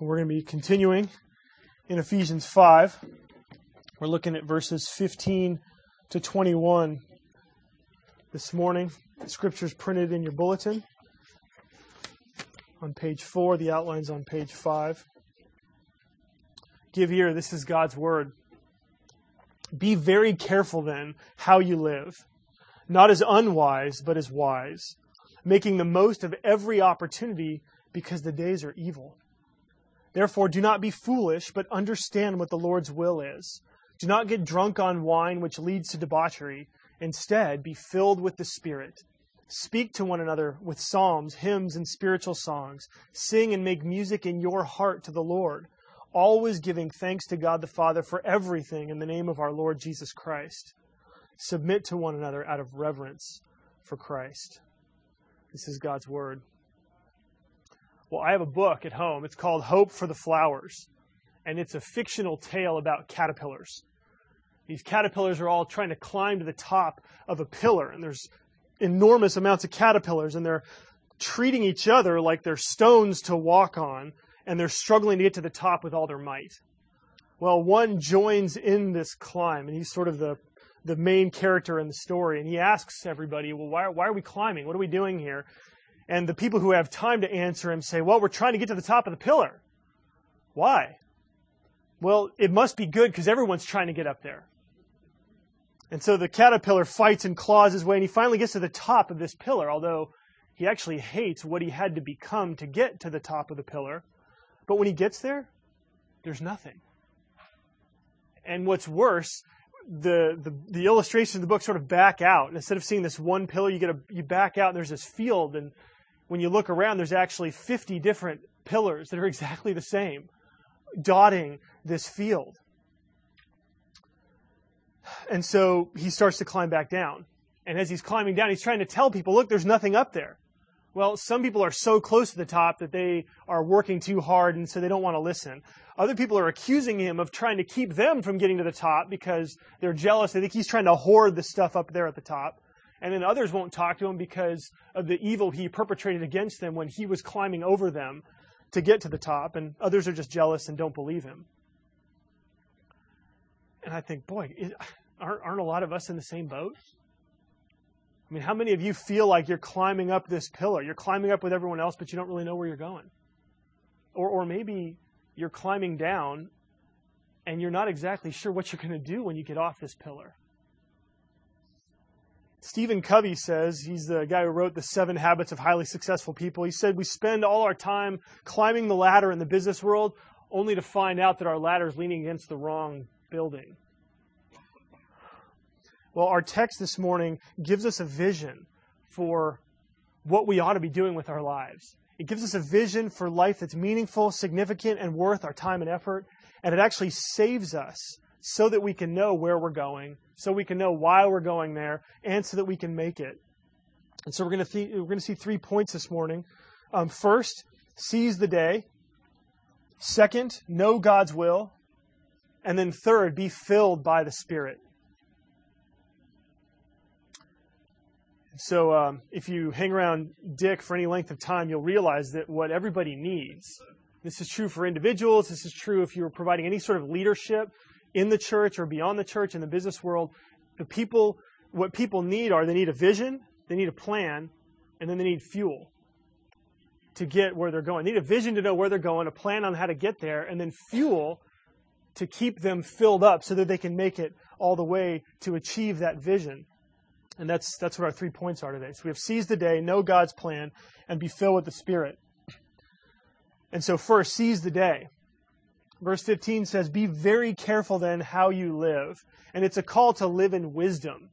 We're going to be continuing in Ephesians 5. We're looking at verses 15 to 21 this morning. The scripture's printed in your bulletin on page 4. The outline's on page 5. Give ear, this is God's word. Be very careful then how you live, not as unwise, but as wise, making the most of every opportunity because the days are evil. Therefore, do not be foolish, but understand what the Lord's will is. Do not get drunk on wine, which leads to debauchery. Instead, be filled with the Spirit. Speak to one another with psalms, hymns, and spiritual songs. Sing and make music in your heart to the Lord, always giving thanks to God the Father for everything in the name of our Lord Jesus Christ. Submit to one another out of reverence for Christ. This is God's Word. Well, I have a book at home. It's called Hope for the Flowers, and it's a fictional tale about caterpillars. These caterpillars are all trying to climb to the top of a pillar, and there's enormous amounts of caterpillars, and they're treating each other like they're stones to walk on, and they're struggling to get to the top with all their might. Well, one joins in this climb, and he's sort of the, the main character in the story, and he asks everybody, Well, why, why are we climbing? What are we doing here? And the people who have time to answer him say, Well, we're trying to get to the top of the pillar. Why? Well, it must be good because everyone's trying to get up there. And so the caterpillar fights and claws his way, and he finally gets to the top of this pillar, although he actually hates what he had to become to get to the top of the pillar. But when he gets there, there's nothing. And what's worse, the, the, the illustrations of the book sort of back out. And instead of seeing this one pillar, you get a, you back out and there's this field and when you look around, there's actually 50 different pillars that are exactly the same, dotting this field. And so he starts to climb back down. And as he's climbing down, he's trying to tell people, look, there's nothing up there. Well, some people are so close to the top that they are working too hard and so they don't want to listen. Other people are accusing him of trying to keep them from getting to the top because they're jealous. They think he's trying to hoard the stuff up there at the top. And then others won't talk to him because of the evil he perpetrated against them when he was climbing over them to get to the top. And others are just jealous and don't believe him. And I think, boy, aren't, aren't a lot of us in the same boat? I mean, how many of you feel like you're climbing up this pillar? You're climbing up with everyone else, but you don't really know where you're going. Or, or maybe you're climbing down and you're not exactly sure what you're going to do when you get off this pillar. Stephen Covey says, he's the guy who wrote The Seven Habits of Highly Successful People. He said, We spend all our time climbing the ladder in the business world only to find out that our ladder is leaning against the wrong building. Well, our text this morning gives us a vision for what we ought to be doing with our lives. It gives us a vision for life that's meaningful, significant, and worth our time and effort. And it actually saves us so that we can know where we're going, so we can know why we're going there, and so that we can make it. And so we're going to, th- we're going to see three points this morning. Um, first, seize the day. Second, know God's will. And then third, be filled by the Spirit. So um, if you hang around Dick for any length of time, you'll realize that what everybody needs, this is true for individuals, this is true if you're providing any sort of leadership, in the church or beyond the church in the business world, the people, what people need are they need a vision, they need a plan, and then they need fuel to get where they're going. They need a vision to know where they're going, a plan on how to get there, and then fuel to keep them filled up so that they can make it all the way to achieve that vision. And that's, that's what our three points are today. So we have seize the day, know God's plan, and be filled with the Spirit. And so, first, seize the day. Verse 15 says, Be very careful then how you live. And it's a call to live in wisdom.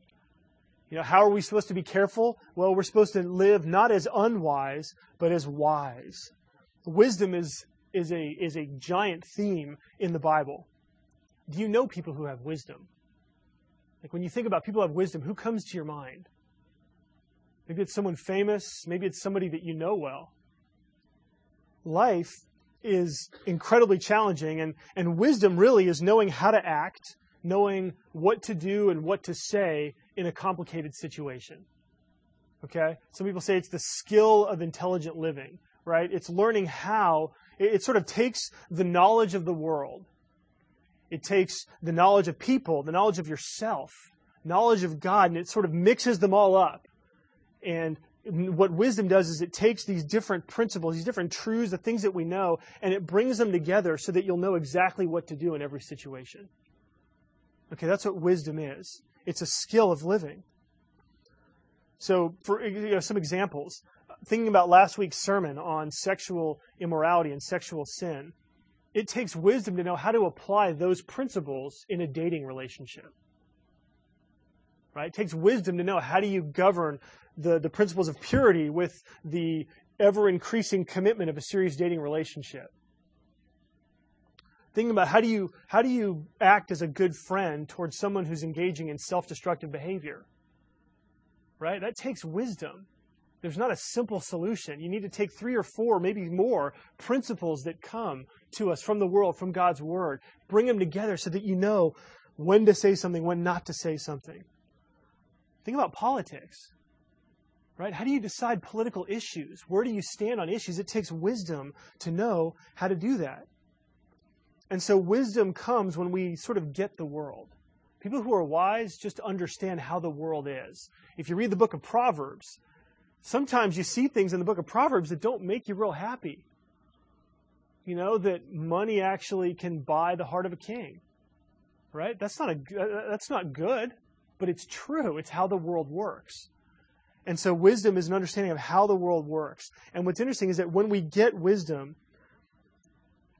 You know, how are we supposed to be careful? Well, we're supposed to live not as unwise, but as wise. Wisdom is, is, a, is a giant theme in the Bible. Do you know people who have wisdom? Like when you think about people who have wisdom, who comes to your mind? Maybe it's someone famous, maybe it's somebody that you know well. Life is incredibly challenging. And, and wisdom really is knowing how to act, knowing what to do and what to say in a complicated situation. Okay? Some people say it's the skill of intelligent living, right? It's learning how It, it sort of takes the knowledge of the world, it takes the knowledge of people, the knowledge of yourself, knowledge of God, and it sort of mixes them all up. And what wisdom does is it takes these different principles, these different truths, the things that we know, and it brings them together so that you'll know exactly what to do in every situation. Okay, that's what wisdom is. It's a skill of living. So, for you know, some examples, thinking about last week's sermon on sexual immorality and sexual sin, it takes wisdom to know how to apply those principles in a dating relationship. Right? It takes wisdom to know how do you govern the, the principles of purity with the ever increasing commitment of a serious dating relationship. Thinking about how do you how do you act as a good friend towards someone who's engaging in self-destructive behavior? Right? That takes wisdom. There's not a simple solution. You need to take three or four, maybe more, principles that come to us from the world, from God's Word. Bring them together so that you know when to say something, when not to say something. Think about politics right? How do you decide political issues? Where do you stand on issues? It takes wisdom to know how to do that. And so wisdom comes when we sort of get the world. People who are wise just understand how the world is. If you read the book of Proverbs, sometimes you see things in the book of Proverbs that don't make you real happy. You know, that money actually can buy the heart of a king. Right? That's not a uh, that's not good, but it's true. It's how the world works. And so wisdom is an understanding of how the world works. And what's interesting is that when we get wisdom,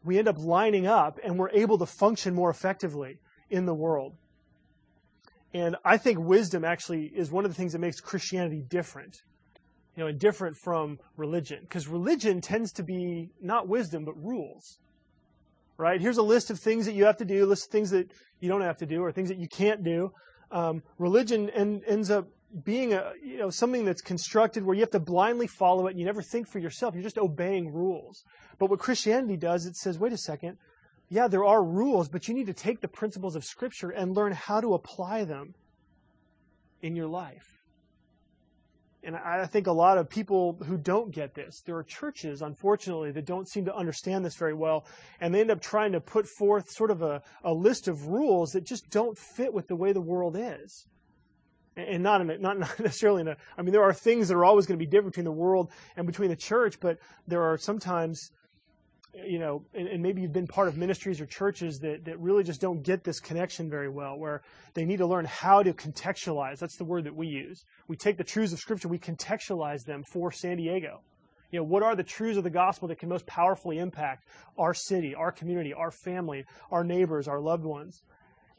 we end up lining up and we're able to function more effectively in the world. And I think wisdom actually is one of the things that makes Christianity different. You know, and different from religion. Because religion tends to be not wisdom, but rules. Right? Here's a list of things that you have to do, list of things that you don't have to do, or things that you can't do. Um, religion en- ends up being a you know something that's constructed where you have to blindly follow it. And you never think for yourself. You're just obeying rules. But what christianity does it says wait a second. Yeah there are rules but you need to take the principles of scripture and learn how to apply them in your life and I think a lot of people who don't get this, there are churches, unfortunately, that don't seem to understand this very well, and they end up trying to put forth sort of a, a list of rules that just don't fit with the way the world is. And not in a, not necessarily in a I mean there are things that are always going to be different between the world and between the church, but there are sometimes you know, and, and, maybe you've been part of ministries or churches that, that really just don't get this connection very well, where they need to learn how to contextualize. That's the word that we use. We take the truths of Scripture, we contextualize them for San Diego. You know, what are the truths of the gospel that can most powerfully impact our city, our community, our family, our neighbors, our loved ones?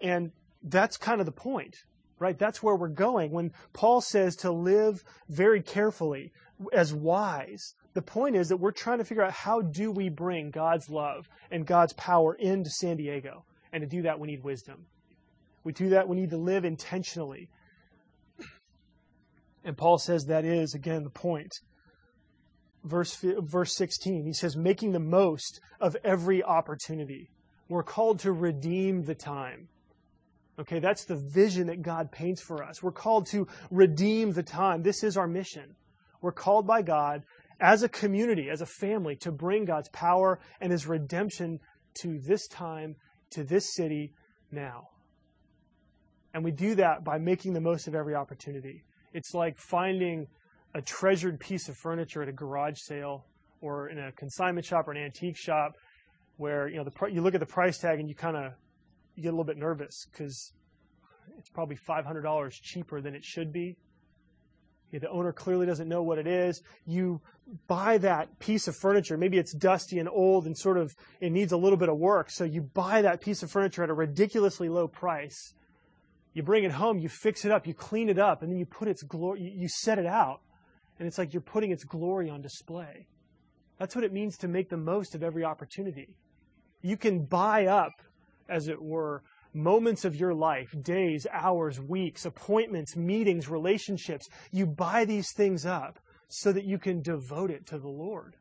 And that's kind of the point right? That's where we're going. When Paul says to live very carefully as wise, the point is that we're trying to figure out how do we bring God's love and God's power into San Diego. And to do that, we need wisdom. We do that, we need to live intentionally. And Paul says that is, again, the point. Verse, verse 16, he says, making the most of every opportunity. We're called to redeem the time. Okay, that's the vision that God paints for us. We're called to redeem the time. This is our mission. We're called by God as a community, as a family, to bring God's power and His redemption to this time, to this city now. And we do that by making the most of every opportunity. It's like finding a treasured piece of furniture at a garage sale or in a consignment shop or an antique shop where you know the you look at the price tag and you kind of you get a little bit nervous because it's probably $500 cheaper than it should be. The owner clearly doesn't know what it is. You buy that piece of furniture. Maybe it's dusty and old and sort of it needs a little bit of work. So you buy that piece of furniture at a ridiculously low price. You bring it home, you fix it up, you clean it up, and then you put its glory, you set it out. And it's like you're putting its glory on display. That's what it means to make the most of every opportunity. You can buy up as it were, moments of your life, days, hours, weeks, appointments, meetings, relationships. You buy these things up so that you can devote it to the Lord.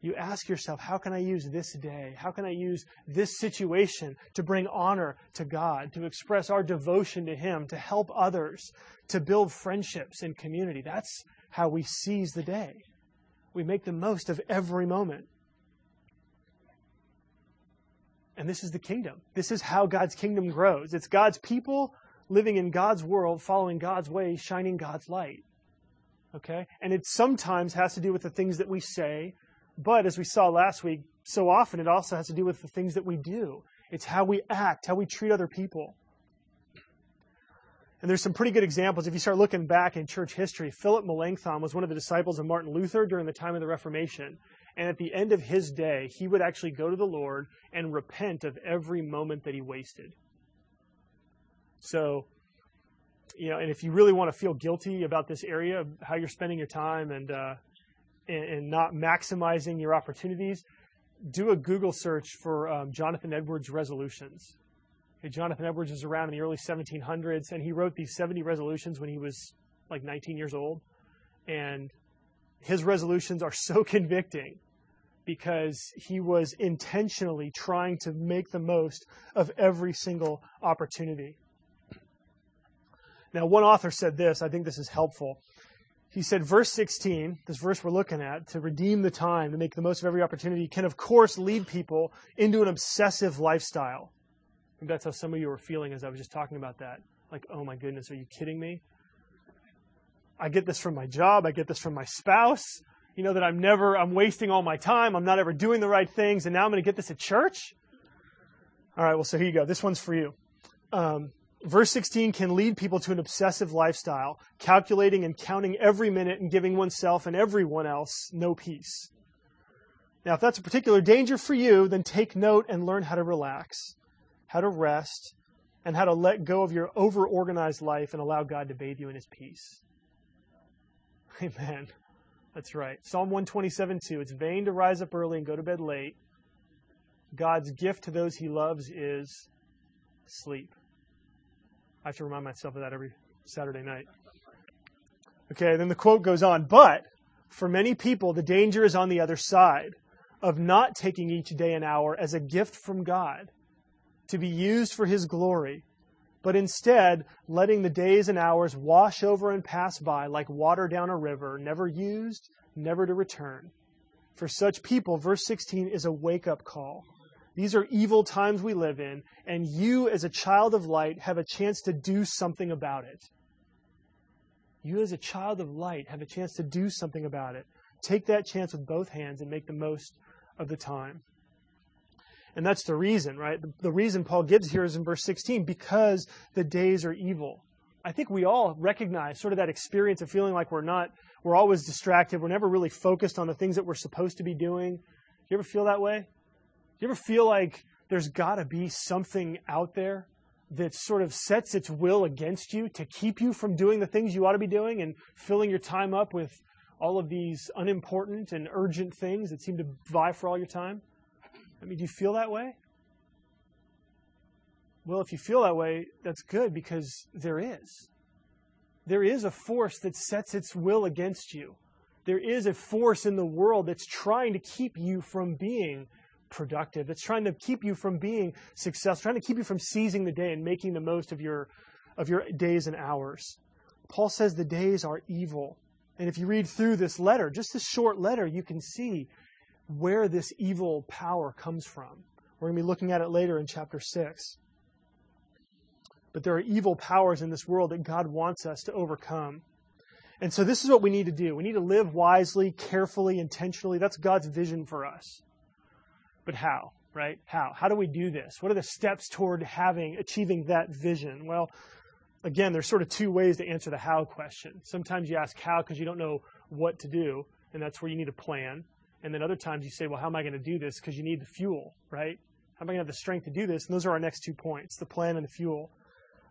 You ask yourself, how can I use this day? How can I use this situation to bring honor to God, to express our devotion to Him, to help others, to build friendships and community? That's how we seize the day. We make the most of every moment. And this is the kingdom. This is how God's kingdom grows. It's God's people living in God's world, following God's way, shining God's light. Okay? And it sometimes has to do with the things that we say, but as we saw last week, so often it also has to do with the things that we do. It's how we act, how we treat other people. And there's some pretty good examples. If you start looking back in church history, Philip Melanchthon was one of the disciples of Martin Luther during the time of the Reformation. And at the end of his day, he would actually go to the Lord and repent of every moment that he wasted. So, you know, and if you really want to feel guilty about this area of how you're spending your time and, uh, and, and, not maximizing your opportunities, do a Google search for um, Jonathan Edwards resolutions. Okay, Jonathan Edwards was around in the early 1700s, and he wrote these 70 resolutions when he was like 19 years old. And his resolutions are so convicting because he was intentionally trying to make the most of every single opportunity. Now, one author said this, I think this is helpful. He said, verse 16, this verse we're looking at, to redeem the time, to make the most of every opportunity, can of course lead people into an obsessive lifestyle. I think that's how some of you were feeling as I was just talking about that. Like, oh my goodness, are you kidding me? I get this from my job. I get this from my spouse. You know, that I'm never, I'm wasting all my time. I'm not ever doing the right things. And now I'm going to get this at church? All right, well, so here you go. This one's for you. Um, verse 16 can lead people to an obsessive lifestyle, calculating and counting every minute and giving oneself and everyone else no peace. Now, if that's a particular danger for you, then take note and learn how to relax, how to rest, and how to let go of your over organized life and allow God to bathe you in his peace. Amen. That's right. Psalm 127 2. It's vain to rise up early and go to bed late. God's gift to those he loves is sleep. I have to remind myself of that every Saturday night. Okay, then the quote goes on, but for many people, the danger is on the other side of not taking each day and hour as a gift from God to be used for his glory but instead letting the days and hours wash over and pass by like water down a river, never used, never to return. For such people, verse 16 is a wake up call. These are evil times we live in, and you, as a child of light, have a chance to do something about it. You, as a child of light, have a chance to do something about it. Take that chance with both hands and make the most of the time. And that's the reason, right? The, reason Paul gives here is in verse 16 because the days are evil. I think we all recognize sort of that experience of feeling like we're not, we're always distracted. We're never really focused on the things that we're supposed to be doing. Do you ever feel that way? Do you ever feel like there's got to be something out there that sort of sets its will against you to keep you from doing the things you ought to be doing and filling your time up with all of these unimportant and urgent things that seem to vie for all your time? I mean, do you feel that way? Well, if you feel that way, that's good because there is. There is a force that sets its will against you. There is a force in the world that's trying to keep you from being productive. that's trying to keep you from being successful, trying to keep you from seizing the day and making the most of your, of your days and hours. Paul says the days are evil. And if you read through this letter, just this short letter, you can see where this evil power comes from. We're going to be looking at it later in chapter 6. But there are evil powers in this world that God wants us to overcome. And so this is what we need to do. We need to live wisely, carefully, intentionally. That's God's vision for us. But how, right? How? How do we do this? What are the steps toward having, achieving that vision? Well, again, there's sort of two ways to answer the how question. Sometimes you ask how because you don't know what to do, and that's where you need a plan. And then other times you say, well, how am I going to do this? Because you need the fuel, right? How am I going to have the strength to do this? And those are our next two points the plan and the fuel.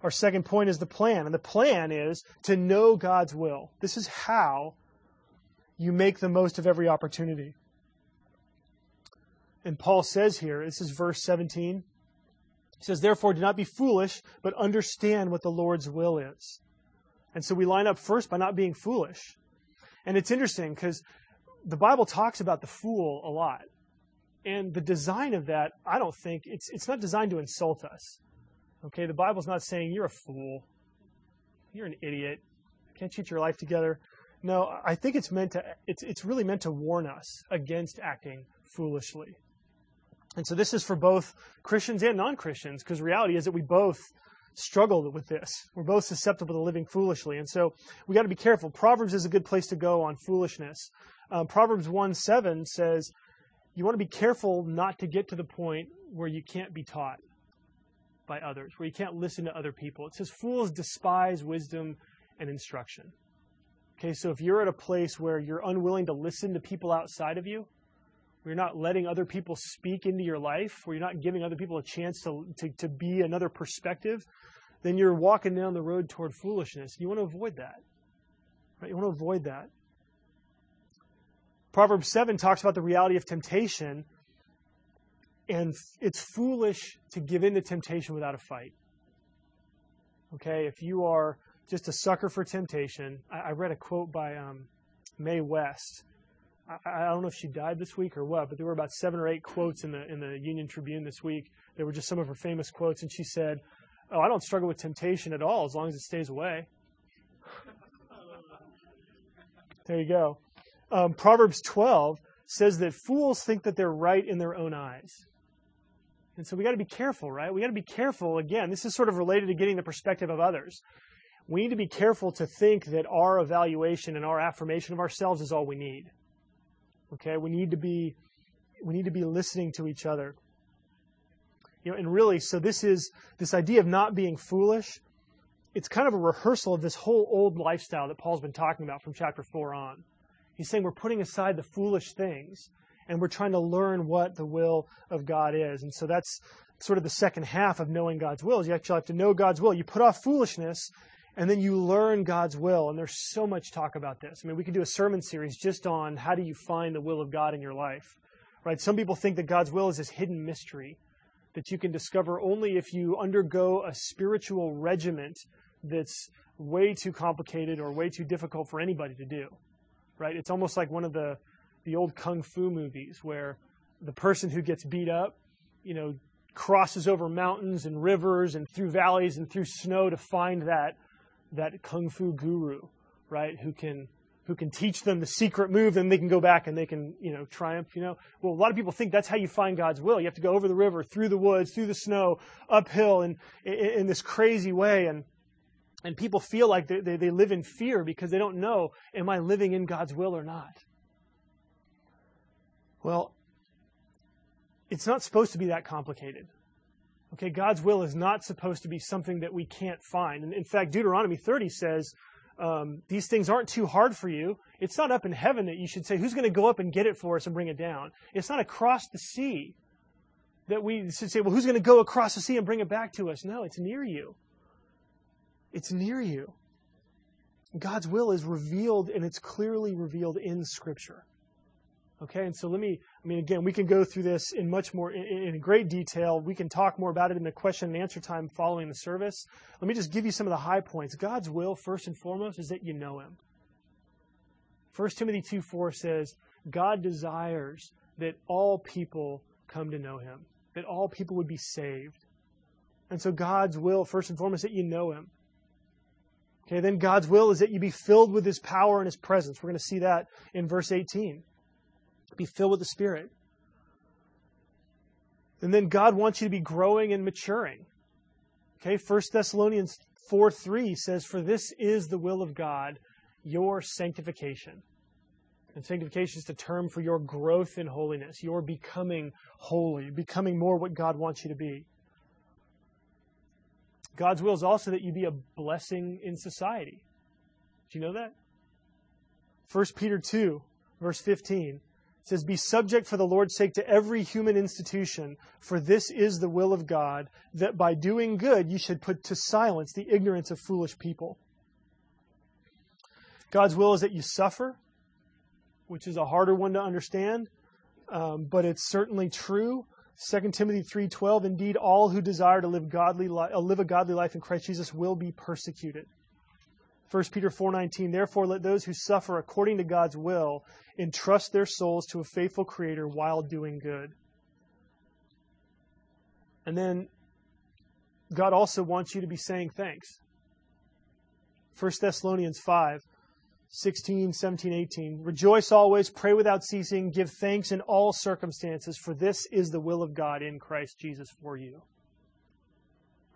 Our second point is the plan. And the plan is to know God's will. This is how you make the most of every opportunity. And Paul says here, this is verse 17. He says, Therefore, do not be foolish, but understand what the Lord's will is. And so we line up first by not being foolish. And it's interesting because the Bible talks about the fool a lot. And the design of that, I don't think, it's, it's not designed to insult us. Okay, the Bible's not saying you're a fool, you're an idiot, can't cheat your life together. No, I think it's meant to it's it's really meant to warn us against acting foolishly. And so this is for both Christians and non-Christians because reality is that we both struggle with this. We're both susceptible to living foolishly. And so we got to be careful. Proverbs is a good place to go on foolishness. Uh, Proverbs 1 7 says, You want to be careful not to get to the point where you can't be taught by others, where you can't listen to other people. It says, Fools despise wisdom and instruction. Okay, so if you're at a place where you're unwilling to listen to people outside of you, where you're not letting other people speak into your life, where you're not giving other people a chance to, to, to be another perspective, then you're walking down the road toward foolishness. You want to avoid that. Right? You want to avoid that. Proverbs 7 talks about the reality of temptation, and it's foolish to give in to temptation without a fight. Okay, if you are just a sucker for temptation, I, I read a quote by um, Mae West I, I don't know if she died this week or what, but there were about seven or eight quotes in the in the Union Tribune this week. They were just some of her famous quotes, and she said, "Oh, I don't struggle with temptation at all as long as it stays away." there you go. Um, Proverbs 12 says that fools think that they're right in their own eyes. And so we got to be careful, right? We got to be careful. Again, this is sort of related to getting the perspective of others. We need to be careful to think that our evaluation and our affirmation of ourselves is all we need. Okay, we need to be we need to be listening to each other. You know, and really, so this is this idea of not being foolish. It's kind of a rehearsal of this whole old lifestyle that Paul's been talking about from chapter four on. He's saying we're putting aside the foolish things and we're trying to learn what the will of God is. And so that's sort of the second half of knowing God's will is you actually have to know God's will. You put off foolishness and then you learn God's will. And there's so much talk about this. I mean, we could do a sermon series just on how do you find the will of God in your life, right? Some people think that God's will is this hidden mystery that you can discover only if you undergo a spiritual regiment that's way too complicated or way too difficult for anybody to do, right? It's almost like one of the, the old kung fu movies where the person who gets beat up, you know, crosses over mountains and rivers and through valleys and through snow to find that that kung fu guru, right? Who can who can teach them the secret move, and they can go back and they can, you know, triumph. You know, well, a lot of people think that's how you find God's will. You have to go over the river, through the woods, through the snow, uphill, and in, in this crazy way. And and people feel like they, they, they live in fear because they don't know, am I living in God's will or not? Well, it's not supposed to be that complicated. Okay, God's will is not supposed to be something that we can't find. And in fact, Deuteronomy 30 says, um, these things aren't too hard for you. It's not up in heaven that you should say, who's going to go up and get it for us and bring it down? It's not across the sea that we should say, well, who's going to go across the sea and bring it back to us? No, it's near you. It's near you. God's will is revealed and it's clearly revealed in Scripture. Okay, and so let me, I mean, again, we can go through this in much more, in, in, great detail. We can talk more about it in the question and answer time following the service. Let me just give you some of the high points. God's will, first and foremost, is that you know Him. 1 Timothy 2 4 says, God desires that all people come to know Him, that all people would be saved. And so God's will, first and foremost, that you know Him. Okay, then God's will is that you be filled with His power and His presence. We're going to see that in verse 18. Be filled with the Spirit. And then God wants you to be growing and maturing. Okay, 1 Thessalonians 4 3 says, For this is the will of God, your sanctification. And sanctification is the term for your growth in holiness, your becoming holy, becoming more what God wants you to be. God's will is also that you be a blessing in society. Do you know that? 1 Peter 2, verse 15 says, Be subject for the Lord's sake to every human institution, for this is the will of God, that by doing good you should put to silence the ignorance of foolish people. God's will is that you suffer, which is a harder one to understand, um, but it's certainly true. 2 Timothy 3:12 Indeed all who desire to live godly li- uh, live a godly life in Christ Jesus will be persecuted. 1 Peter 4:19 Therefore let those who suffer according to God's will entrust their souls to a faithful creator while doing good. And then God also wants you to be saying thanks. 1 Thessalonians 5 16, 17, 18. Rejoice always, pray without ceasing, give thanks in all circumstances, for this is the will of God in Christ Jesus for you.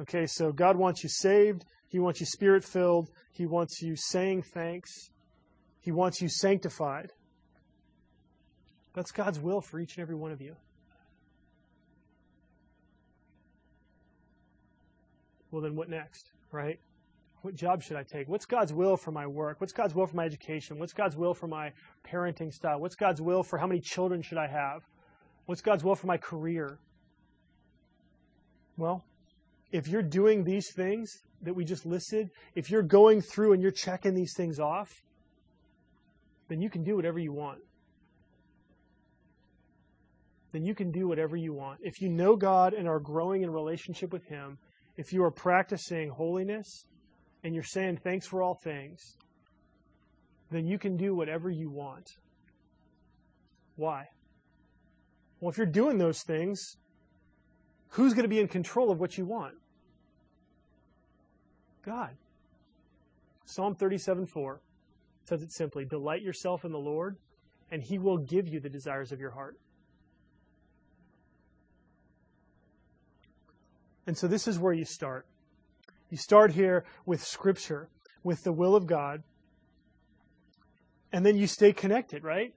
Okay, so God wants you saved. He wants you spirit filled. He wants you saying thanks. He wants you sanctified. That's God's will for each and every one of you. Well, then what next, right? What job should I take? What's God's will for my work? What's God's will for my education? What's God's will for my parenting style? What's God's will for how many children should I have? What's God's will for my career? Well, if you're doing these things that we just listed, if you're going through and you're checking these things off, then you can do whatever you want. Then you can do whatever you want. If you know God and are growing in relationship with Him, if you are practicing holiness, and you're saying thanks for all things, then you can do whatever you want. Why? Well, if you're doing those things, who's going to be in control of what you want? God. Psalm 37 4 says it simply Delight yourself in the Lord, and he will give you the desires of your heart. And so this is where you start. You start here with Scripture, with the will of God, and then you stay connected, right?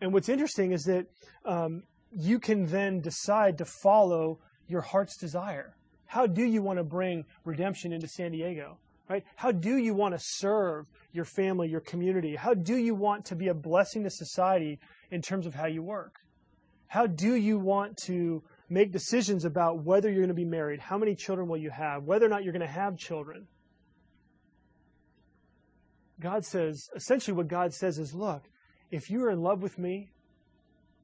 And what's interesting is that um, you can then decide to follow your heart's desire. How do you want to bring redemption into San Diego? Right? How do you want to serve your family, your community? How do you want to be a blessing to society in terms of how you work? How do you want to make decisions about whether you're going to be married, how many children will you have, whether or not you're going to have children. God says, essentially, what God says is look, if you are in love with me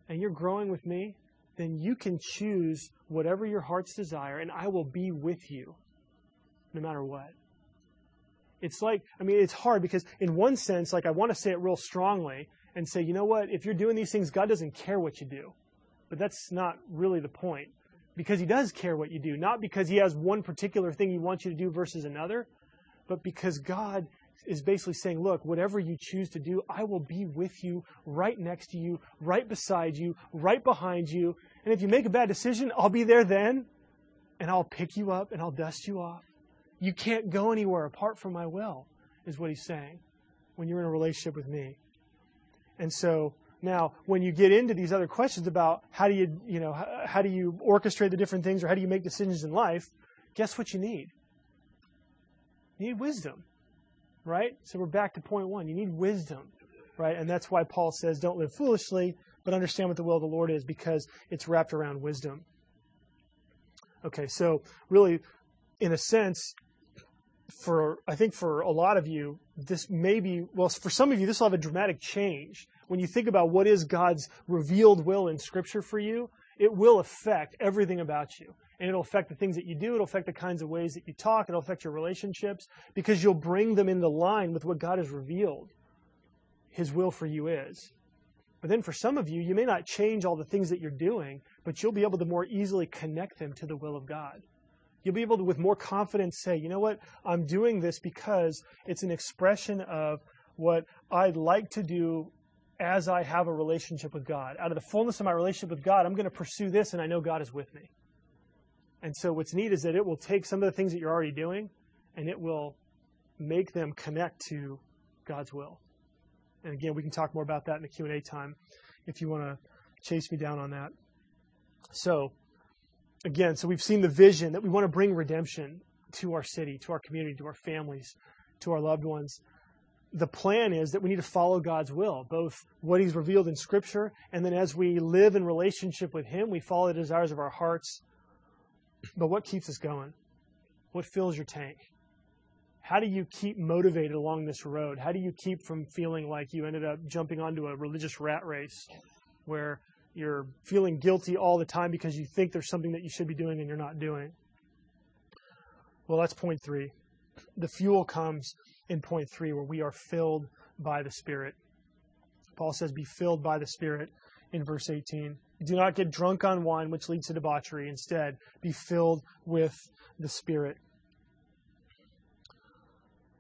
and you're growing with me, then you can choose whatever your heart's desire, and I will be with you no matter what. It's like, I mean, it's hard because, in one sense, like, I want to say it real strongly and say, you know what, if you're doing these things, God doesn't care what you do. But that's not really the point. Because he does care what you do. Not because he has one particular thing he wants you to do versus another, but because God is basically saying, look, whatever you choose to do, I will be with you, right next to you, right beside you, right behind you. And if you make a bad decision, I'll be there then, and I'll pick you up and I'll dust you off. You can't go anywhere apart from my will, is what he's saying when you're in a relationship with me. And so now, when you get into these other questions about how do you, you know, how, do you orchestrate the different things or how do you make decisions in life, guess what you need? You need wisdom, right? So we're back to point one. You need wisdom, right? And that's why Paul says, don't live foolishly, but understand what the will of the Lord is because it's wrapped around wisdom. Okay, so really, in a sense, for I think for a lot of you, this may be well, for some of you, this will have a dramatic change when you think about what is God's revealed will in Scripture for you, it will affect everything about you. And it'll affect the things that you do. It'll affect the kinds of ways that you talk. It'll affect your relationships because you'll bring them into line with what God has revealed His will for you is. But then for some of you, you may not change all the things that you're doing, but you'll be able to more easily connect them to the will of God. You'll be able to, with more confidence, say, you know what? I'm doing this because it's an expression of what I'd like to do as I have a relationship with God. Out of the fullness of my relationship with God, I'm going to pursue this, and I know God is with me. And so, what's neat is that it will take some of the things that you're already doing, and it will make them connect to God's will. And again, we can talk more about that in the Q and A time, if you want to chase me down on that. So, again, so we've seen the vision that we want to bring redemption to our city, to our community, to our families, to our loved ones the plan is that we need to follow God's will, both what He's revealed in Scripture, and then as we live in relationship with Him, we follow the desires of our hearts. But what keeps us going? What fills your tank? How do you keep motivated along this road? How do you keep from feeling like you ended up jumping onto a religious rat race where you're feeling guilty all the time because you think there's something that you should be doing and you're not doing? Well, that's point three. The fuel comes in point three, where we are filled by the Spirit. Paul says, Be filled by the Spirit in verse 18. Do not get drunk on wine, which leads to debauchery. Instead, be filled with the Spirit.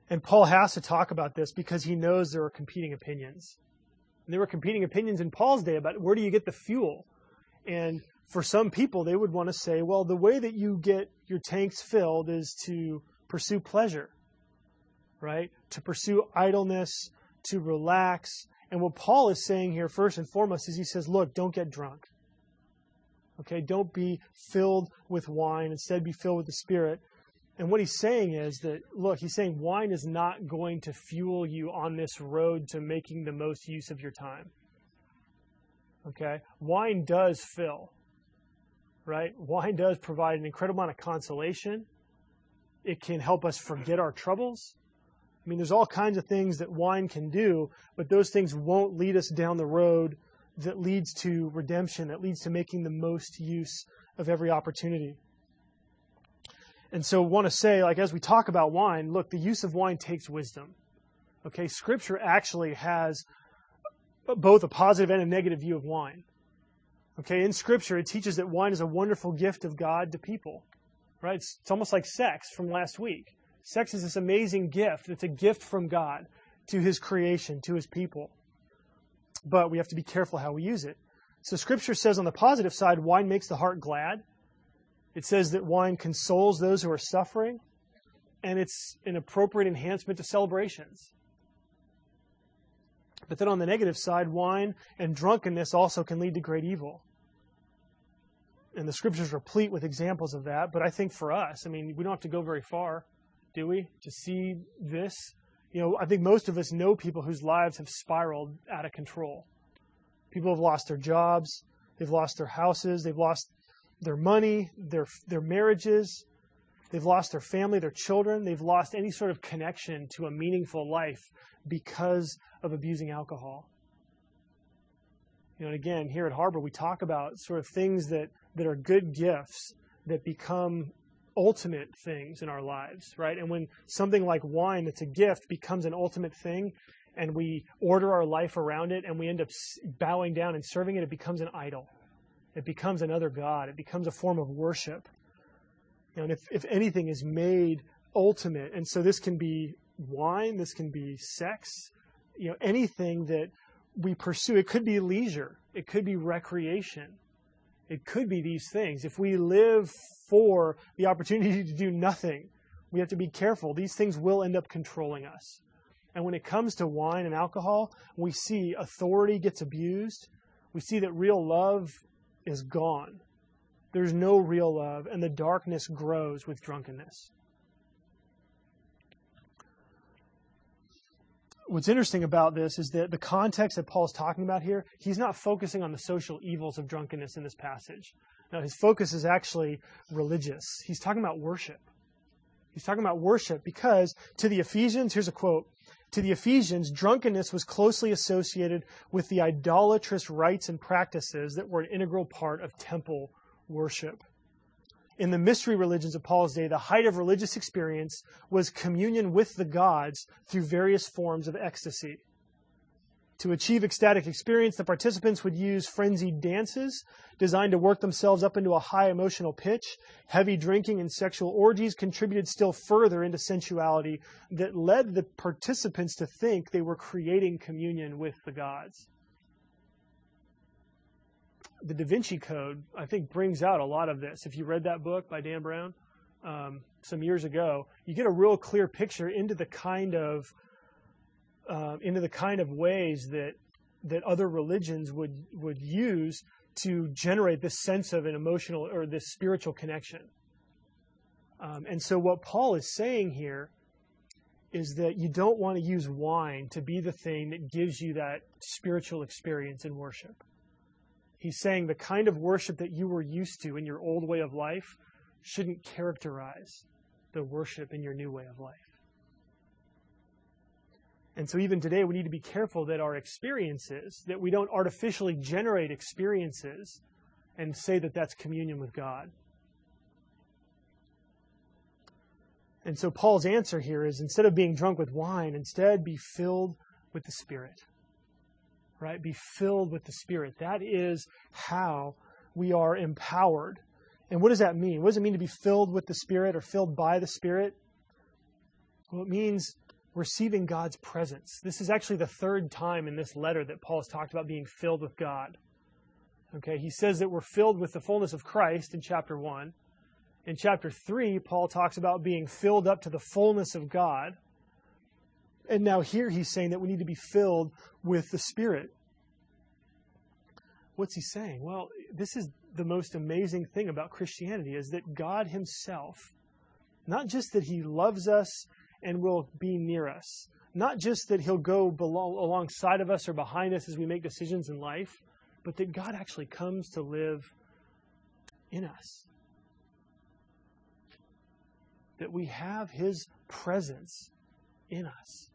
And Paul has to talk about this because he knows there are competing opinions. And there were competing opinions in Paul's day about where do you get the fuel? And for some people, they would want to say, well, the way that you get your tanks filled is to pursue pleasure, right? To pursue idleness, to relax. And what Paul is saying here, first and foremost, is he says, look, don't get drunk. Okay, don't be filled with wine. Instead, be filled with the Spirit. And what he's saying is that, look, he's saying wine is not going to fuel you on this road to making the most use of your time. Okay? Wine does fill, right? Wine does provide an incredible amount of consolation. It can help us forget our troubles. I mean, there's all kinds of things that wine can do, but those things won't lead us down the road that leads to redemption, that leads to making the most use of every opportunity. And so, want to say, like, as we talk about wine, look, the use of wine takes wisdom. Okay, Scripture actually has both a positive and a negative view of wine. Okay, in Scripture, it teaches that wine is a wonderful gift of God to people. Right? It's, it's almost like sex from last week. Sex is this amazing gift. It's a gift from God to His creation, to His people. But we have to be careful how we use it. So, Scripture says on the positive side, wine makes the heart glad. It says that wine consoles those who are suffering, and it's an appropriate enhancement to celebrations. But then on the negative side, wine and drunkenness also can lead to great evil. And the scriptures are replete with examples of that. But I think for us, I mean, we don't have to go very far, do we, to see this? You know, I think most of us know people whose lives have spiraled out of control. People have lost their jobs, they've lost their houses, they've lost their money, their, their marriages. They've lost their family, their children. They've lost any sort of connection to a meaningful life because of abusing alcohol. You know, and again, here at Harbor, we talk about sort of things that, that are good gifts that become ultimate things in our lives, right? And when something like wine that's a gift becomes an ultimate thing, and we order our life around it, and we end up bowing down and serving it, it becomes an idol. It becomes another God. It becomes a form of worship. And if, if anything is made ultimate, and so this can be wine, this can be sex, you know, anything that we pursue, it could be leisure, it could be recreation, it could be these things. If we live for the opportunity to do nothing, we have to be careful. These things will end up controlling us. And when it comes to wine and alcohol, we see authority gets abused. We see that real love is gone. There's no real love, and the darkness grows with drunkenness. What's interesting about this is that the context that Paul's talking about here, he's not focusing on the social evils of drunkenness in this passage. Now, his focus is actually religious. He's talking about worship. He's talking about worship because to the Ephesians, here's a quote to the Ephesians, drunkenness was closely associated with the idolatrous rites and practices that were an integral part of temple worship. In the mystery religions of Paul's day, the height of religious experience was communion with the gods through various forms of ecstasy. To achieve ecstatic experience, the participants would use frenzied dances designed to work themselves up into a high emotional pitch. Heavy drinking and sexual orgies contributed still further into sensuality that led the participants to think they were creating communion with the gods. The Da Vinci Code, I think, brings out a lot of this. If you read that book by Dan Brown um, some years ago, you get a real clear picture into the kind of uh, into the kind of ways that that other religions would would use to generate this sense of an emotional or this spiritual connection. Um, and so, what Paul is saying here is that you don't want to use wine to be the thing that gives you that spiritual experience in worship. He's saying the kind of worship that you were used to in your old way of life shouldn't characterize the worship in your new way of life. And so even today, we need to be careful that our experiences, that we don't artificially generate experiences and say that that's communion with God. And so Paul's answer here is instead of being drunk with wine, instead be filled with the Spirit. Right? Be filled with the Spirit. That is how we are empowered. And what does that mean? What does it mean to be filled with the Spirit or filled by the Spirit? Well, it means receiving God's presence. This is actually the third time in this letter that Paul has talked about being filled with God. Okay, he says that we're filled with the fullness of Christ in chapter 1. In chapter 3, Paul talks about being filled up to the fullness of God. And now here he's saying that we need to be filled with the Spirit. What's he saying? Well, this is the most amazing thing about Christianity is that God himself, not just that he loves us and will be near us, not just that he'll go below, alongside of us or behind us as we make decisions in life, but that God actually comes to live in us. That we have his presence in us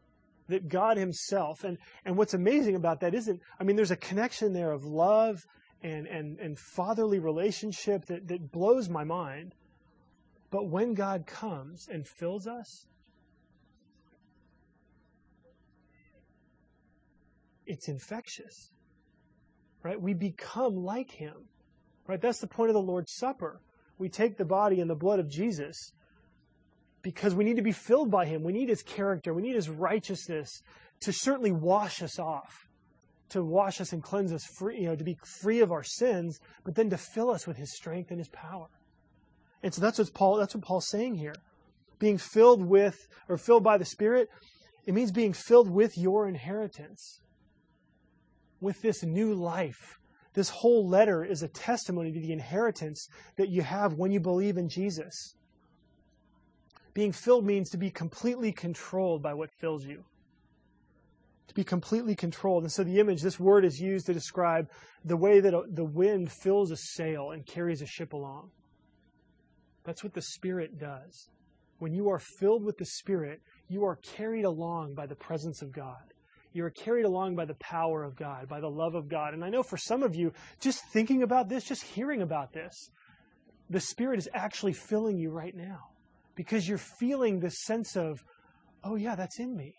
that God Himself, and, and what's amazing about that isn't, I mean, there's a connection there of love and, and, and fatherly relationship that, that blows my mind. But when God comes and fills us, it's infectious. Right? We become like Him. Right? That's the point of the Lord's Supper. We take the body and the blood of Jesus because we need to be filled by Him. We need His character. We need His righteousness to certainly wash us off, to wash us and cleanse us free, you know, to be free of our sins, but then to fill us with His strength and His power. And so that's what Paul, that's what Paul's saying here. Being filled with, or filled by the Spirit, it means being filled with your inheritance, with this new life. This whole letter is a testimony to the inheritance that you have when you believe in Jesus. Being filled means to be completely controlled by what fills you. To be completely controlled. And so the image, this word is used to describe the way that the wind fills a sail and carries a ship along. That's what the Spirit does. When you are filled with the Spirit, you are carried along by the presence of God. You are carried along by the power of God, by the love of God. And I know for some of you, just thinking about this, just hearing about this, the Spirit is actually filling you right now because you're feeling this sense of, oh, yeah, that's in me.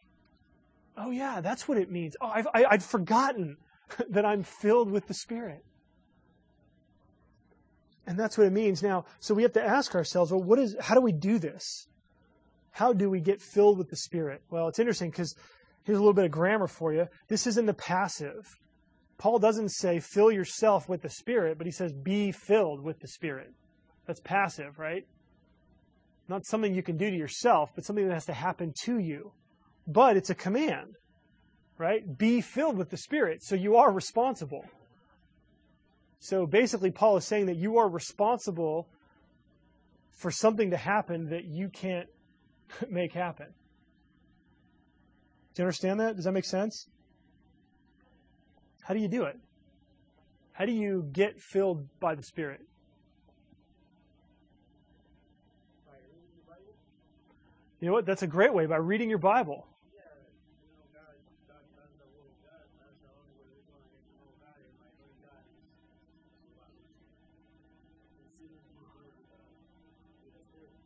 Oh, yeah, that's what it means. Oh, I've, I, I'd forgotten that I'm filled with the Spirit. And that's what it means. Now, so we have to ask ourselves, well, what is, how do we do this? How do we get filled with the Spirit? Well, it's interesting because here's a little bit of grammar for you. This is in the passive. Paul doesn't say fill yourself with the Spirit, but he says be filled with the Spirit. That's passive, right? Not something you can do to yourself, but something that has to happen to you. But it's a command, right? Be filled with the Spirit. So you are responsible. So basically, Paul is saying that you are responsible for something to happen that you can't make happen. Do you understand that? Does that make sense? How do you do it? How do you get filled by the Spirit? You know what? That's a great way by reading your Bible.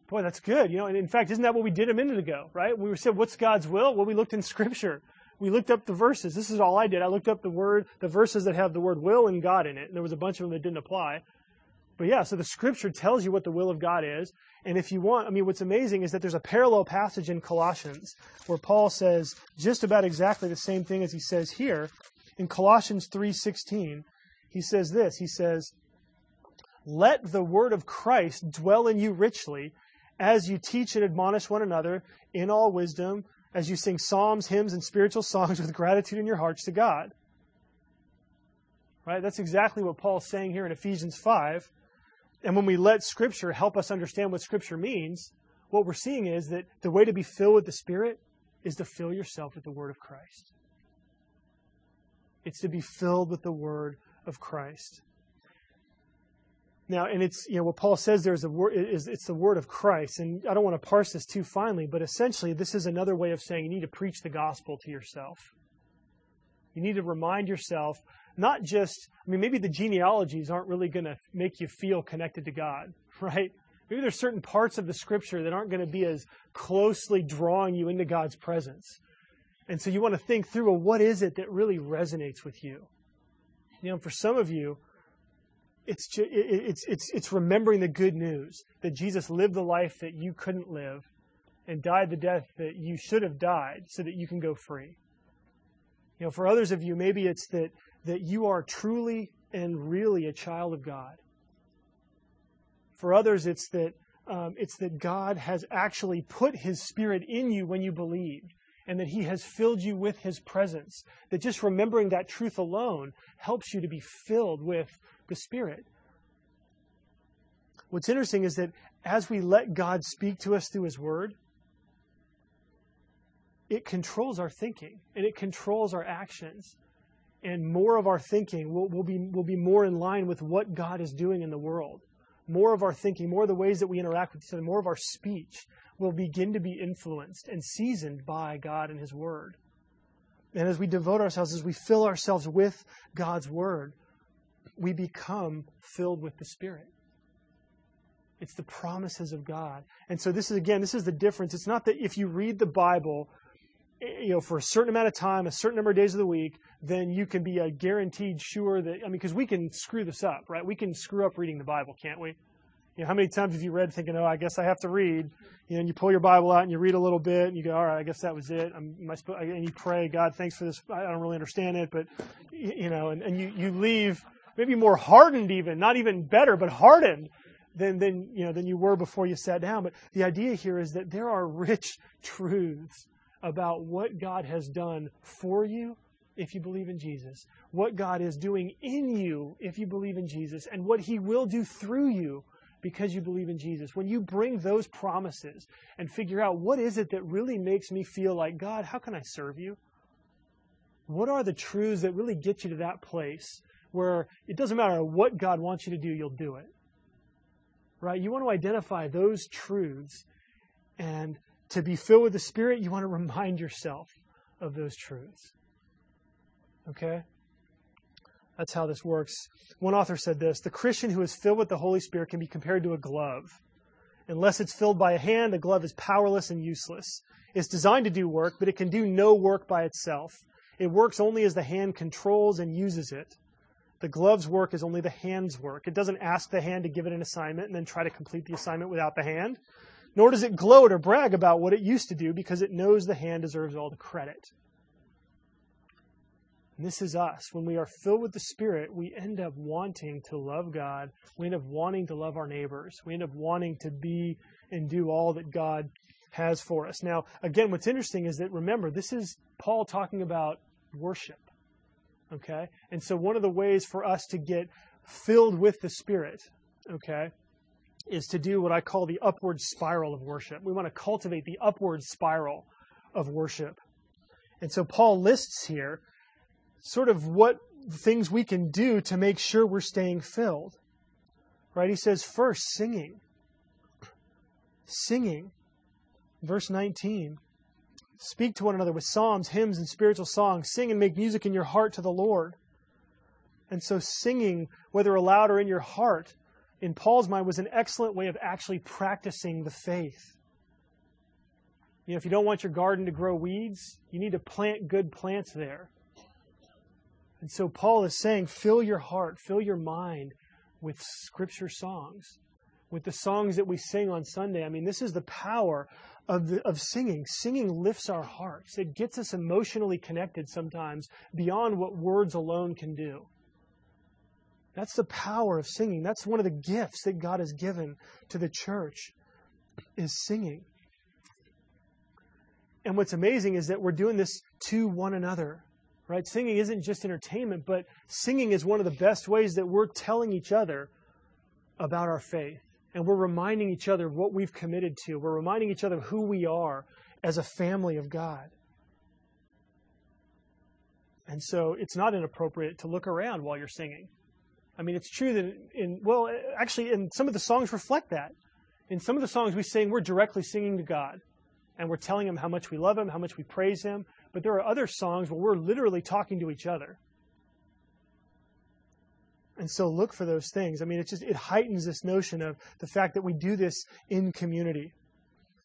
Boy, that's good. You know, and in fact, isn't that what we did a minute ago, right? We said, what's God's will? Well, we looked in Scripture. We looked up the verses. This is all I did. I looked up the word, the verses that have the word will and God in it. And there was a bunch of them that didn't apply. But yeah, so the Scripture tells you what the will of God is. And if you want, I mean, what's amazing is that there's a parallel passage in Colossians where Paul says just about exactly the same thing as he says here in Colossians 3:16. He says this. He says, "Let the word of Christ dwell in you richly, as you teach and admonish one another in all wisdom, as you sing psalms, hymns, and spiritual songs with gratitude in your hearts to God." Right? That's exactly what Paul's saying here in Ephesians 5. And when we let Scripture help us understand what Scripture means, what we're seeing is that the way to be filled with the Spirit is to fill yourself with the Word of Christ. It's to be filled with the Word of Christ. Now, and it's you know what Paul says there is a word is it's the word of Christ, and I don't want to parse this too finely, but essentially this is another way of saying you need to preach the gospel to yourself. You need to remind yourself not just, I mean, maybe the genealogies aren't really going to make you feel connected to God, right? Maybe there's certain parts of the scripture that aren't going to be as closely drawing you into God's presence. And so you want to think through, well, what is it that really resonates with you? You know, for some of you, it's, it's, it's, it's remembering the good news that Jesus lived the life that you couldn't live and died the death that you should have died so that you can go free. You know, for others of you, maybe it's that, that you are truly and really a child of God. For others, it's that, um, it's that God has actually put His Spirit in you when you believed, and that He has filled you with His presence. That just remembering that truth alone helps you to be filled with the Spirit. What's interesting is that as we let God speak to us through His Word, it controls our thinking and it controls our actions. And more of our thinking will, will, be, will be more in line with what God is doing in the world. More of our thinking, more of the ways that we interact with each other, more of our speech will begin to be influenced and seasoned by God and His Word. And as we devote ourselves, as we fill ourselves with God's Word, we become filled with the Spirit. It's the promises of God. And so this is again, this is the difference. It's not that if you read the Bible, eh, you know, for a certain amount of time, a certain number of days of the week, then you can be a guaranteed sure that I mean, because we can screw this up, right? We can screw up reading the Bible, can't we? You know, how many times have you read thinking, "Oh, I guess I have to read"? You know, and you pull your Bible out and you read a little bit, and you go, "All right, I guess that was it." I'm, I and you pray, "God, thanks for this. I don't really understand it, but you know," and, and you you leave maybe more hardened, even not even better, but hardened than, than, you know, than you were before you sat down. But the idea here is that there are rich truths about what God has done for you if you believe in Jesus, what God is doing in you if you believe in Jesus, and what He will do through you because you believe in Jesus. When you bring those promises and figure out what is it that really makes me feel like, God, how can I serve you? What are the truths that really get you to that place where it doesn't matter what God wants you to do, you'll do it? right? You want to identify those truths. And to be filled with the Spirit, you want to remind yourself of those truths. Okay? That's how this works. One author said this The Christian who is filled with the Holy Spirit can be compared to a glove. Unless it's filled by a hand, the glove is powerless and useless. It's designed to do work, but it can do no work by itself. It works only as the hand controls and uses it. The glove's work is only the hand's work. It doesn't ask the hand to give it an assignment and then try to complete the assignment without the hand. Nor does it gloat or brag about what it used to do because it knows the hand deserves all the credit. And this is us. When we are filled with the Spirit, we end up wanting to love God. We end up wanting to love our neighbors. We end up wanting to be and do all that God has for us. Now, again, what's interesting is that remember, this is Paul talking about worship. Okay? And so one of the ways for us to get filled with the Spirit, okay, is to do what I call the upward spiral of worship. We want to cultivate the upward spiral of worship. And so Paul lists here sort of what things we can do to make sure we're staying filled. Right? He says, first, singing. Singing. Verse 19. Speak to one another with psalms, hymns, and spiritual songs. Sing and make music in your heart to the Lord. And so, singing, whether aloud or in your heart, in Paul's mind, was an excellent way of actually practicing the faith. You know, if you don't want your garden to grow weeds, you need to plant good plants there. And so, Paul is saying, fill your heart, fill your mind with scripture songs, with the songs that we sing on Sunday. I mean, this is the power of, the, of singing. Singing lifts our hearts. It gets us emotionally connected sometimes beyond what words alone can do. That's the power of singing. That's one of the gifts that God has given to the church is singing. And what's amazing is that we're doing this to one another. Right? Singing isn't just entertainment, but singing is one of the best ways that we're telling each other about our faith and we're reminding each other of what we've committed to. We're reminding each other of who we are as a family of God. And so it's not inappropriate to look around while you're singing. I mean, it's true that in, well, actually, in some of the songs reflect that. In some of the songs we sing, we're directly singing to God. And we're telling Him how much we love Him, how much we praise Him. But there are other songs where we're literally talking to each other. And so look for those things. I mean, it just it heightens this notion of the fact that we do this in community.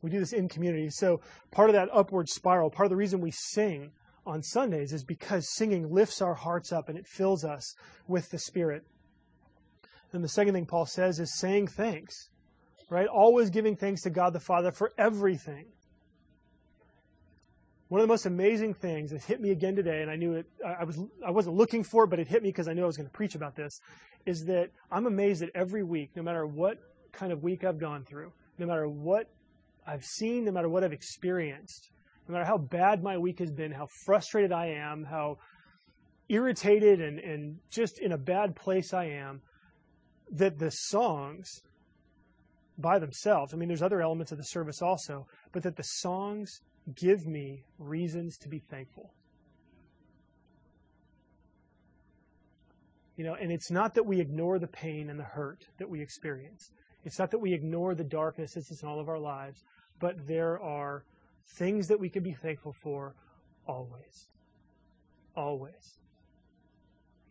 We do this in community. So part of that upward spiral, part of the reason we sing on Sundays is because singing lifts our hearts up and it fills us with the Spirit. And the second thing Paul says is saying thanks, right? Always giving thanks to God the Father for everything. One of the most amazing things that hit me again today, and I knew it, I was, I wasn't looking for it, but it hit me because I knew I was going to preach about this, is that I'm amazed that every week, no matter what kind of week I've gone through, no matter what I've seen, no matter what I've experienced, no matter how bad my week has been, how frustrated I am, how irritated and, and just in a bad place I am, that the songs by themselves, I mean, there's other elements of the service also, but that the songs give me reasons to be thankful. You know, and it's not that we ignore the pain and the hurt that we experience. It's not that we ignore the darkness that's in all of our lives, but there are things that we can be thankful for always. Always.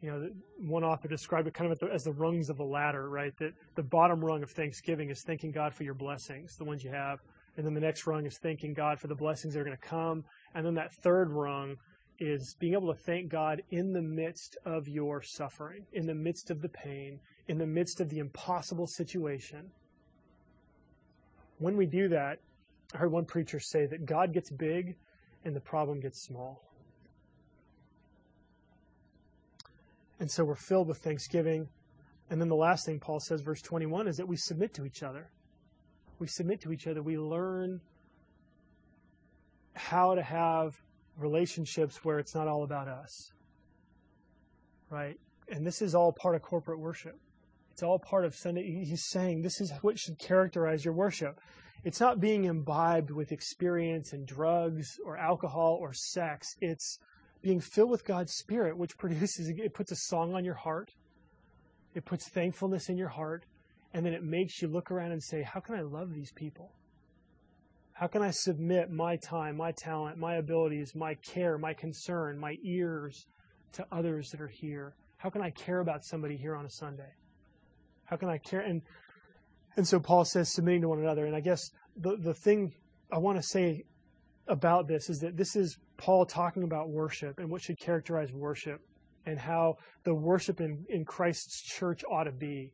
You know, one author described it kind of as the rungs of a ladder, right? That the bottom rung of Thanksgiving is thanking God for your blessings, the ones you have. And then the next rung is thanking God for the blessings that are going to come. And then that third rung is being able to thank God in the midst of your suffering, in the midst of the pain, in the midst of the impossible situation. When we do that, I heard one preacher say that God gets big and the problem gets small. And so we're filled with thanksgiving. And then the last thing Paul says, verse 21, is that we submit to each other we submit to each other, we learn how to have relationships where it's not all about us. Right? And this is all part of corporate worship. It's all part of Sunday. He's saying this is what should characterize your worship. It's not being imbibed with experience and drugs or alcohol or sex. It's being filled with God's Spirit, which produces, it puts a song on your heart. It puts thankfulness in your heart. And then it makes you look around and say, How can I love these people? How can I submit my time, my talent, my abilities, my care, my concern, my ears to others that are here? How can I care about somebody here on a Sunday? How can I care? And and so Paul says submitting to one another. And I guess the, the thing I want to say about this is that this is Paul talking about worship and what should characterize worship and how the worship in, in Christ's church ought to be.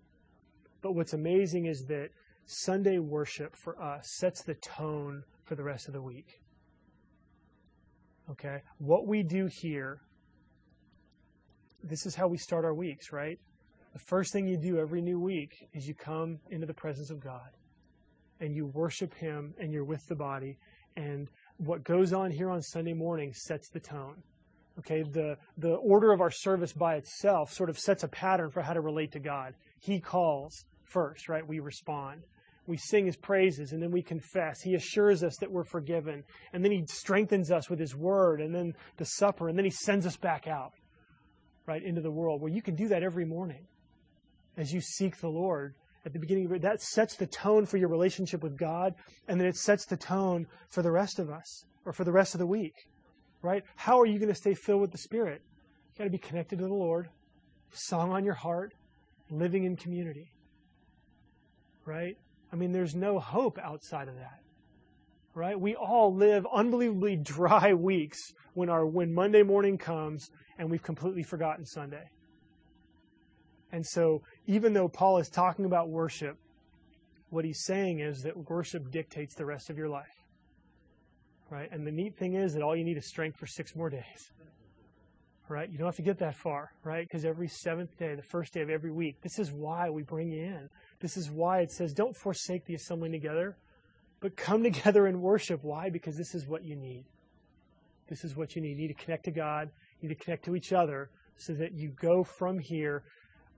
But what's amazing is that Sunday worship for us sets the tone for the rest of the week. Okay? What we do here, this is how we start our weeks, right? The first thing you do every new week is you come into the presence of God and you worship Him and you're with the body. And what goes on here on Sunday morning sets the tone. Okay, the, the order of our service by itself sort of sets a pattern for how to relate to God. He calls first, right? We respond. We sing his praises and then we confess. He assures us that we're forgiven. And then he strengthens us with his word and then the supper. And then he sends us back out, right, into the world. Well, you can do that every morning as you seek the Lord at the beginning of it. That sets the tone for your relationship with God. And then it sets the tone for the rest of us or for the rest of the week, right? How are you going to stay filled with the Spirit? You got to be connected to the Lord, song on your heart, living in community. Right? I mean, there's no hope outside of that. Right? We all live unbelievably dry weeks when our when Monday morning comes and we've completely forgotten Sunday. And so, even though Paul is talking about worship, what he's saying is that worship dictates the rest of your life. Right? And the neat thing is that all you need is strength for six more days right? You don't have to get that far, right? Because every seventh day, the first day of every week, this is why we bring you in. This is why it says, don't forsake the assembling together, but come together and worship. Why? Because this is what you need. This is what you need. You need to connect to God, you need to connect to each other so that you go from here.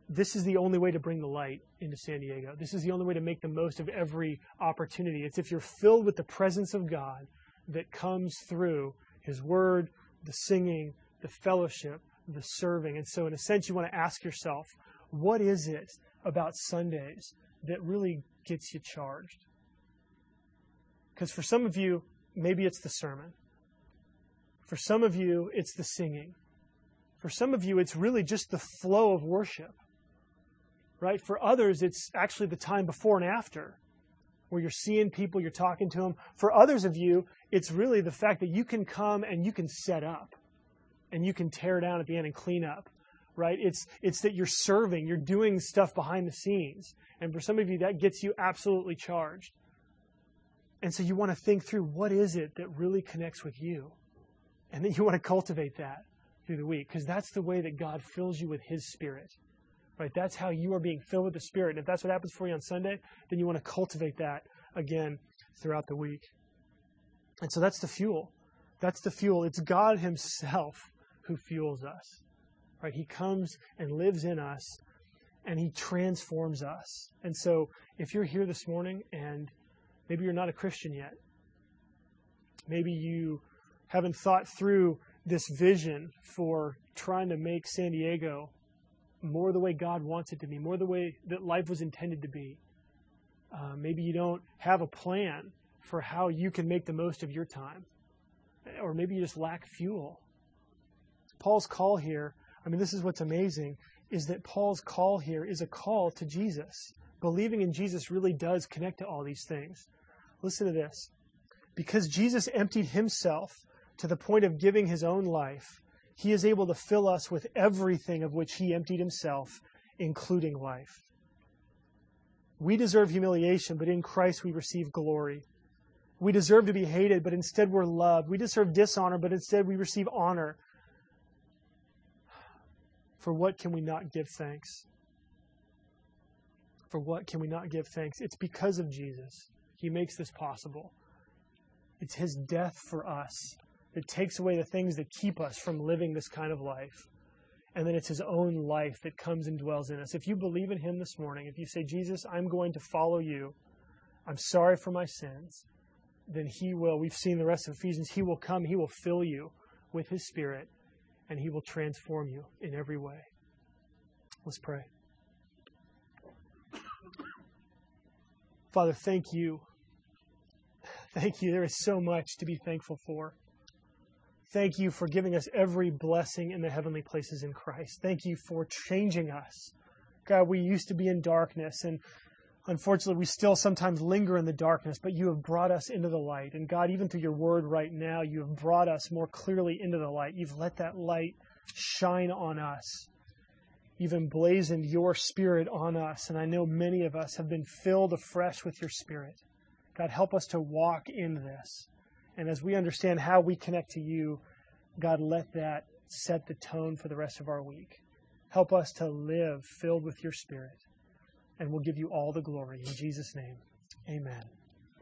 This is the only way to bring the light into San Diego. This is the only way to make the most of every opportunity. It's if you're filled with the presence of God that comes through His Word, the singing, the fellowship, the serving. And so, in a sense, you want to ask yourself, what is it about Sundays that really gets you charged? Because for some of you, maybe it's the sermon. For some of you, it's the singing. For some of you, it's really just the flow of worship. Right? For others, it's actually the time before and after where you're seeing people, you're talking to them. For others of you, it's really the fact that you can come and you can set up and you can tear down at the end and clean up right it's it's that you're serving you're doing stuff behind the scenes and for some of you that gets you absolutely charged and so you want to think through what is it that really connects with you And then you want to cultivate that through the week because that's the way that God fills you with His Spirit. Right? That's how you are being filled with the Spirit. And if that's what happens for you on Sunday, then you want to cultivate that again throughout the week. And so that's the fuel. That's the fuel. It's God Himself who fuels us. Right? He comes and lives in us and He transforms us. And so if you're here this morning and maybe you're not a Christian yet, maybe you haven't thought through this vision for trying to make San Diego more the way God wants it to be, more the way that life was intended to be. Uh, maybe you don't have a plan for how you can make the most of your time, or maybe you just lack fuel. Paul's call here, I mean, this is what's amazing, is that Paul's call here is a call to Jesus. Believing in Jesus really does connect to all these things. Listen to this. Because Jesus emptied himself to the point of giving his own life, he is able to fill us with everything of which he emptied himself, including life. We deserve humiliation, but in Christ we receive glory. We deserve to be hated, but instead we're loved. We deserve dishonor, but instead we receive honor. For what can we not give thanks? For what can we not give thanks? It's because of Jesus. He makes this possible. It's his death for us that takes away the things that keep us from living this kind of life. And then it's his own life that comes and dwells in us. If you believe in him this morning, if you say, Jesus, I'm going to follow you, I'm sorry for my sins, then he will, we've seen the rest of Ephesians, he will come, he will fill you with his spirit, and he will transform you in every way. Let's pray. Father, thank you. Thank you. There is so much to be thankful for. Thank you for giving us every blessing in the heavenly places in Christ. Thank you for changing us. God, we used to be in darkness, and unfortunately, we still sometimes linger in the darkness, but you have brought us into the light. And God, even through your word right now, you have brought us more clearly into the light. You've let that light shine on us. You've emblazoned your spirit on us. And I know many of us have been filled afresh with your spirit. God, help us to walk in this. And as we understand how we connect to you, God, let that set the tone for the rest of our week. Help us to live filled with your Spirit. And we'll give you all the glory. In Jesus' name, amen.